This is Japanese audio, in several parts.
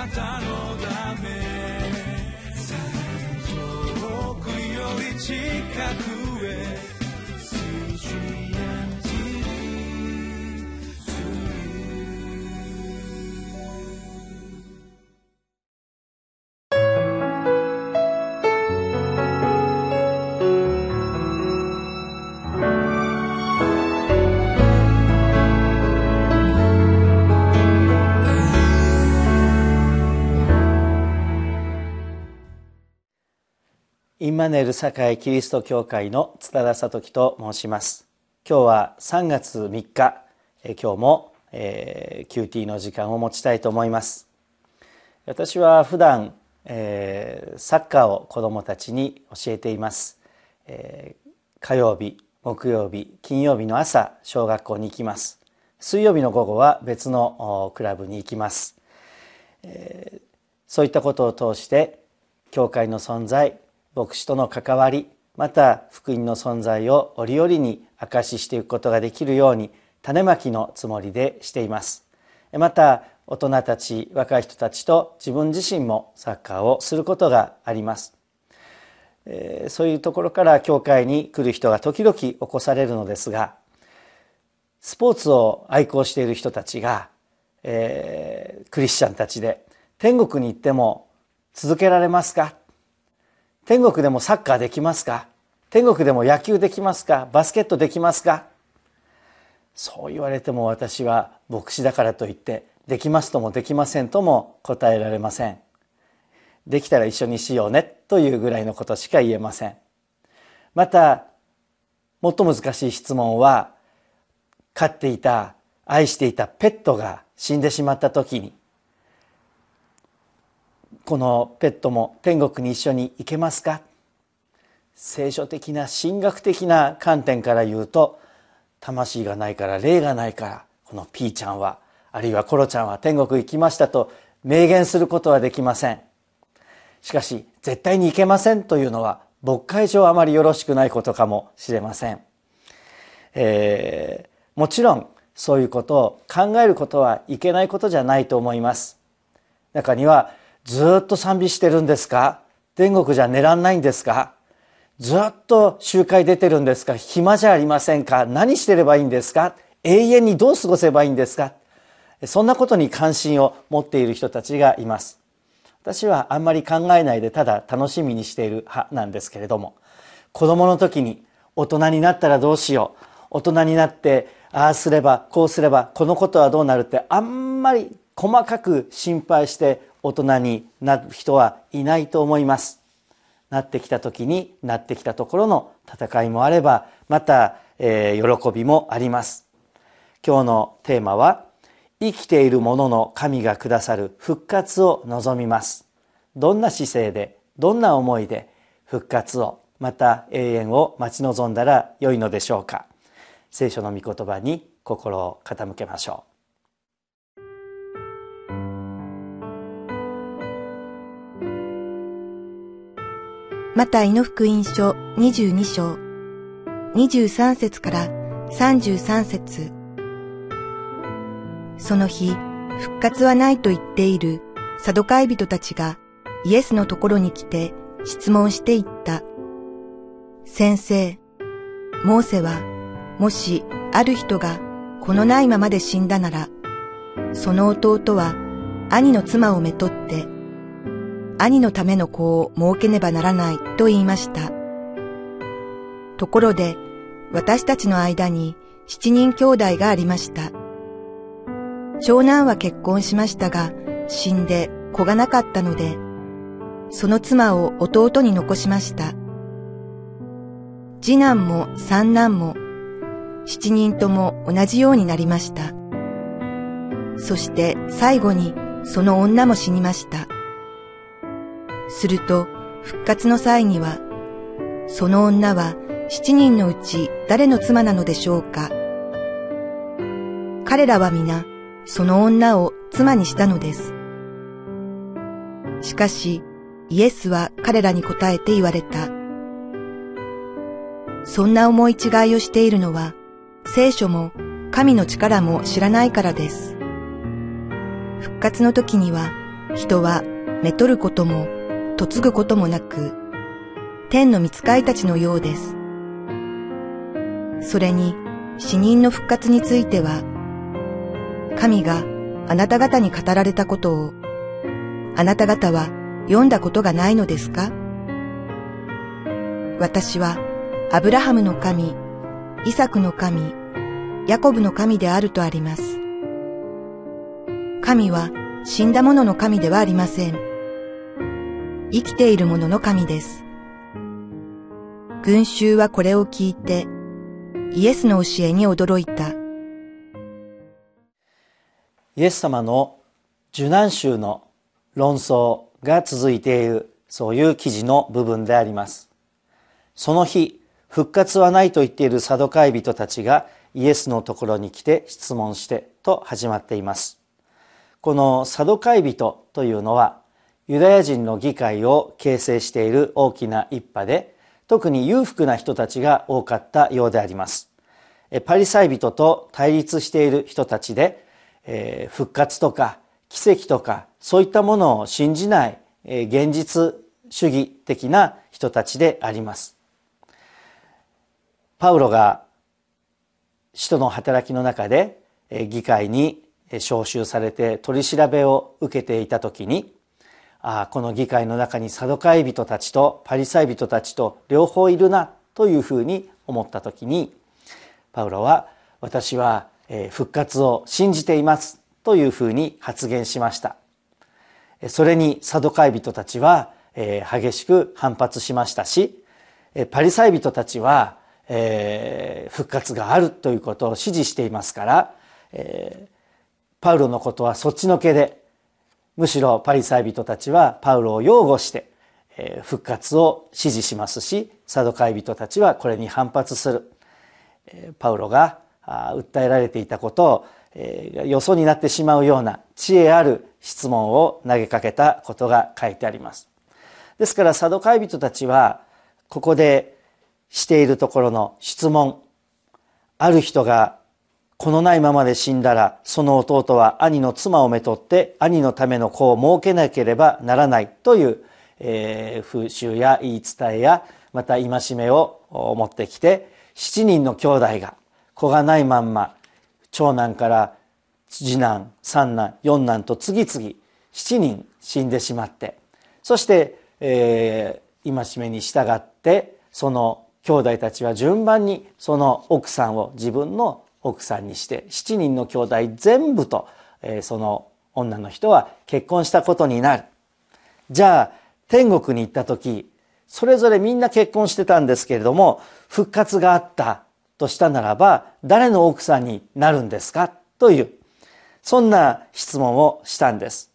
なたのため。遠くより近くへ。インマネル堺キリスト教会の津田聡樹と申します。今日は3月3日。え今日も、えー、QT の時間を持ちたいと思います。私は普段、えー、サッカーを子どもたちに教えています、えー、火曜日木曜日金曜日の朝小学校に行きます。水曜日の午後は別のクラブに行きます、えー、そういったことを通して教会の存在牧師との関わりまた福音の存在を折々に証ししていくことができるように種まきのつもりでしています。また大人たち若い人たちと自分自身もサッカーをすることがあります。そういうところから教会に来る人が時々起こされるのですがスポーツを愛好している人たちが、えー、クリスチャンたちで天国に行っても続けられますか？天国でもサッカーできますか？天国でも野球できますか？バスケットできますか？そう言われても私は牧師だからといってできますともできませんとも答えられません。できたら一緒にしようねというぐらいのことしか言えません。またもっと難しい質問は飼っていた愛していたペットが死んでしまった時にこのペットも天国に一緒に行けますか？聖書的な神学的な観点から言うと魂がないから霊がないからこのピーちゃんはあるいはコロちゃんは天国行きましたと明言することはできません。しかし絶対に行けませんというのは牧会上あまりよろしくないことかもしれません、えー、もちろんそういうことを考えることはいけないことじゃないと思います。中にはずっと賛美してるんですか？天国じゃ寝らんないんですか？ずっと集会出てるんですか？暇じゃありませんか？何してればいいんですか？永遠にどう過ごせばいいんですか？そんなことに関心を持っている人たちがいます。私はあんまり考えないでただ楽しみにしている派なんですけれども。子供の時に大人になったらどうしよう。大人になってああすればこうすればこのことはどうなるってあんまり細かく心配して大人になる人はいないと思います。なってきた時になってきたところの戦いもあればまた、えー、喜びもあります。今日のテーマは生きている者のの神がくださる復活を望みます。どんな姿勢でどんな思いで復活をまた永遠を待ち望んだらよいのでしょうか。聖書の御言葉に心を傾けましょう。マタイの福音書22章23節から33節その日、復活はないと言っているサドカイ人たちがイエスのところに来て質問していった。先生、モーセはもしある人がこのないままで死んだなら、その弟は兄の妻をめとって兄のための子を設けねばならないと言いました。ところで、私たちの間に七人兄弟がありました。長男は結婚しましたが、死んで子がなかったので、その妻を弟に残しました。次男も三男も、七人とも同じようになりました。そして最後にその女も死にました。すると復活の際には、その女は七人のうち誰の妻なのでしょうか彼らは皆その女を妻にしたのです。しかしイエスは彼らに答えて言われた。そんな思い違いをしているのは聖書も神の力も知らないからです。復活の時には人はめとることも嫁ぐこともなく、天の御使いたちのようです。それに死人の復活については、神があなた方に語られたことを、あなた方は読んだことがないのですか？私はアブラハムの神、イサクの神、ヤコブの神であるとあります。神は死んだ者の神ではありません。生きている者の神です。群衆はこれを聞いて、イエスの教えに驚いた。イエス様の受難衆の論争が続いている、そういう記事の部分であります。その日、復活はないと言っているサドカイ人たちがイエスのところに来て質問してと始まっています。このサドカイ人というのはユダヤ人の議会を形成している大きな一派で特に裕福な人たちが多かったようであります。パリサイ人と対立している人たちで、えー、復活とか奇跡とかそういったものを信じない、えー、現実主義的な人たちであります。パウロが使徒の働きの中で議会に招集されて取り調べを受けていた時にあこの議会の中にサドカイ人たちとパリサイ人たちと両方いるなというふうに思った時にパウロは私は復活を信じていますというふうに発言しました。それにサドカイ人たちは激しく反発しましたしパリサイ人たちは復活があるということを支持していますからパウロのことはそっちのけでむしろパリサイ人たちはパウロを擁護して、復活を支持しますしサドカイ人たちはこれに反発する、パウロが訴えられていたことを、よそになってしまうような知恵ある質問を投げかけたことが書いてあります。ですからサドカイ人たちはここでしているところの質問ある人がこのないままで死んだら、その弟は兄の妻をめとって、兄のための子を設けなければならないという、えー、風習や言い伝えや、また戒めを持ってきて、七人の兄弟が子がないまんま、長男から次男、三男、四男と次々、七人死んでしまって、そして、えー、戒めに従って、その兄弟たちは順番にその奥さんを自分の奥さんにして7人の兄弟全部と、え、その女の人は結婚したことになる。じゃあ天国に行った時それぞれみんな結婚してたんですけれども復活があったとしたならば誰の奥さんになるんですか？というそんな質問をしたんです。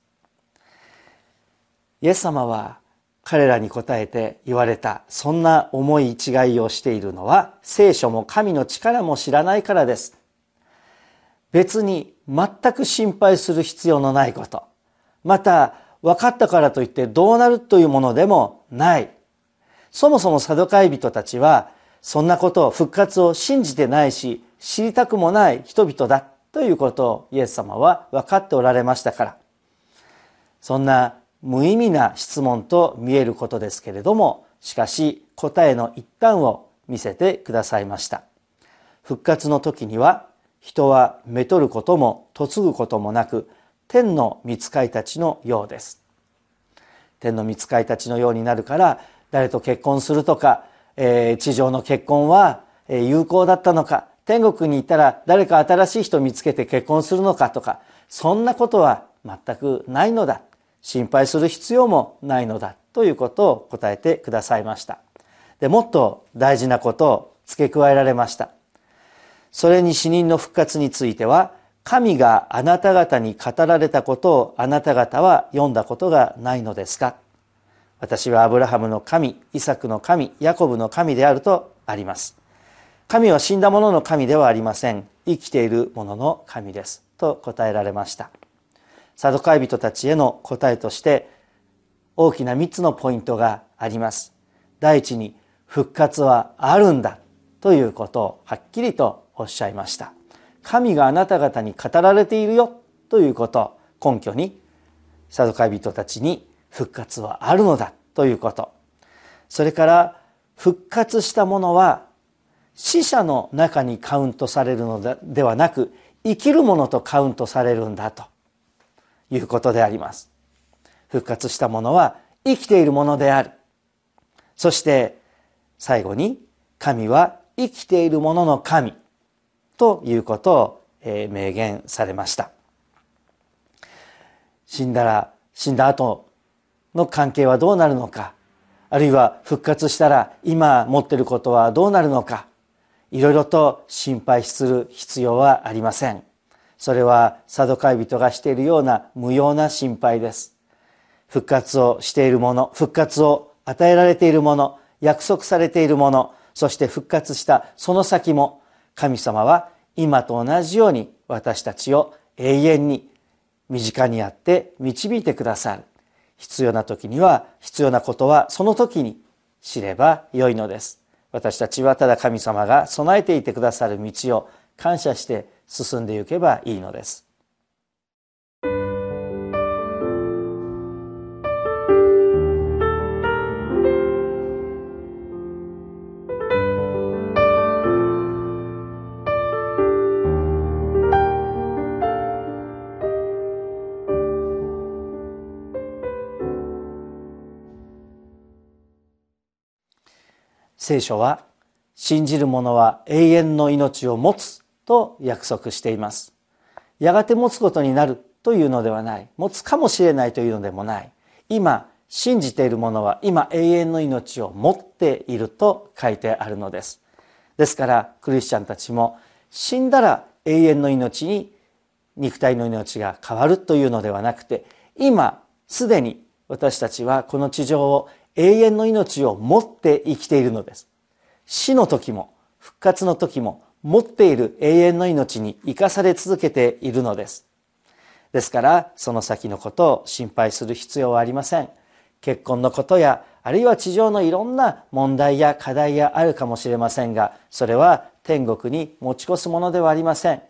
イエス様は彼らに答えて言われたそんな重い違いをしているのは聖書も神の力も知らないからです。別に全く心配する必要のないこと。また分かったからといってどうなるというものでもない。そもそもサドカイ人たちはそんなことを復活を信じてないし知りたくもない人々だということをイエス様は分かっておられましたから。そんな無意味な質問と見えることですけれどもしかし答えの一端を見せてくださいました。復活の時には人はめとることも嫁ぐこともなく天の御使いたちのようです。天の御使いたちのようになるから誰と結婚するとか、えー、地上の結婚は有効だったのか天国に行ったら誰か新しい人見つけて結婚するのかとかそんなことは全くないのだ。心配する必要もないのだということを答えてくださいました。でもっと大事なことを付け加えられました。それに死人の復活については神があなた方に語られたことをあなた方は読んだことがないのですか。私はアブラハムの神イサクの神ヤコブの神であるとあります。神は死んだ者の神ではありません。生きている者の神です。と答えられました。サドカイ人たちへの答えとして大きな3つのポイントがあります。第一に復活はあるんだということをはっきりとおっしゃいました。神があなた方に語られているよということを根拠にサドカイ人たちに復活はあるのだということそれから復活したものは死者の中にカウントされるのではなく生きるものとカウントされるんだということであります。復活したものは生きているものである。そして最後に神は生きているものの神ということを明言されました。死んだら死んだ後の関係はどうなるのか。あるいは復活したら今持っていることはどうなるのか。いろいろと心配する必要はありません。それはサドカイ人がしているような無用な心配です。復活をしているもの復活を与えられているもの約束されているものそして復活したその先も神様は今と同じように私たちを永遠に身近にあって導いてくださる。必要な時には必要なことはその時に知ればよいのです。私たちはただ神様が備えていてくださる道を感謝して進んでいけばいいのです。聖書は信じる者は永遠の命を持つと約束しています。やがて持つことになるというのではない。持つかもしれないというのでもない。今信じている者は今永遠の命を持っていると書いてあるのです。ですからクリスチャンたちも死んだら永遠の命に肉体の命が変わるというのではなくて今すでに私たちはこの地上を永遠の命を持って生きているのです。死の時も復活の時も持っている永遠の命に生かされ続けているのです。ですからその先のことを心配する必要はありません。結婚のことやあるいは地上のいろんな問題や課題があるかもしれませんがそれは天国に持ち越すものではありません。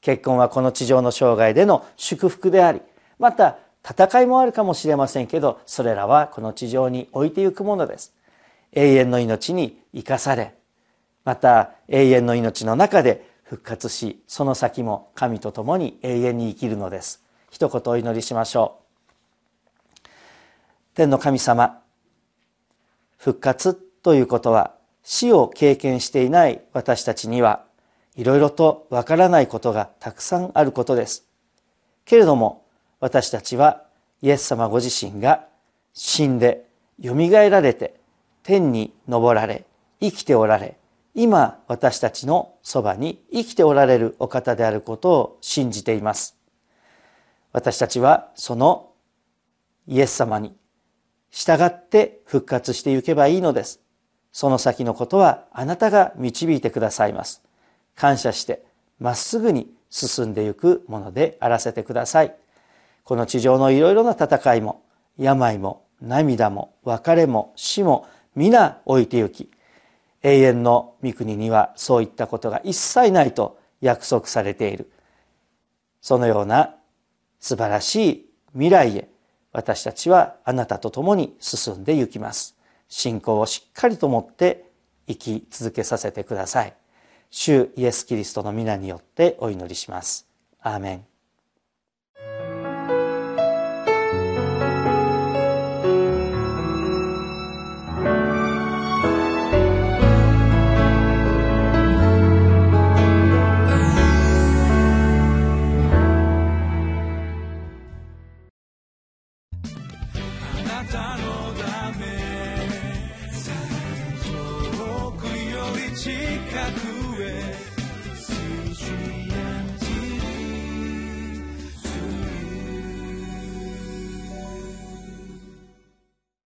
結婚はこの地上の生涯での祝福でありまた戦いもあるかもしれませんけどそれらはこの地上に置いてゆくものです。永遠の命に生かされまた永遠の命の中で復活しその先も神と共に永遠に生きるのです。一言お祈りしましょう。天の神様復活ということは死を経験していない私たちにはいろいろとわからないことがたくさんあることです。けれども私たちはイエス様ご自身が死んでよみがえられて天に昇られ生きておられ今私たちのそばに生きておられるお方であることを信じています。私たちはそのイエス様に従って復活していけばいいのです。その先のことはあなたが導いてくださいます。感謝してまっすぐに進んでいくものであらせてください。この地上のいろいろな戦いも病も涙も別れも死も皆置いてゆき永遠の御国にはそういったことが一切ないと約束されている。そのような素晴らしい未来へ私たちはあなたと共に進んでゆきます。信仰をしっかりと持って生き続けさせてください。主イエス・キリストの皆によってお祈りします。アーメン。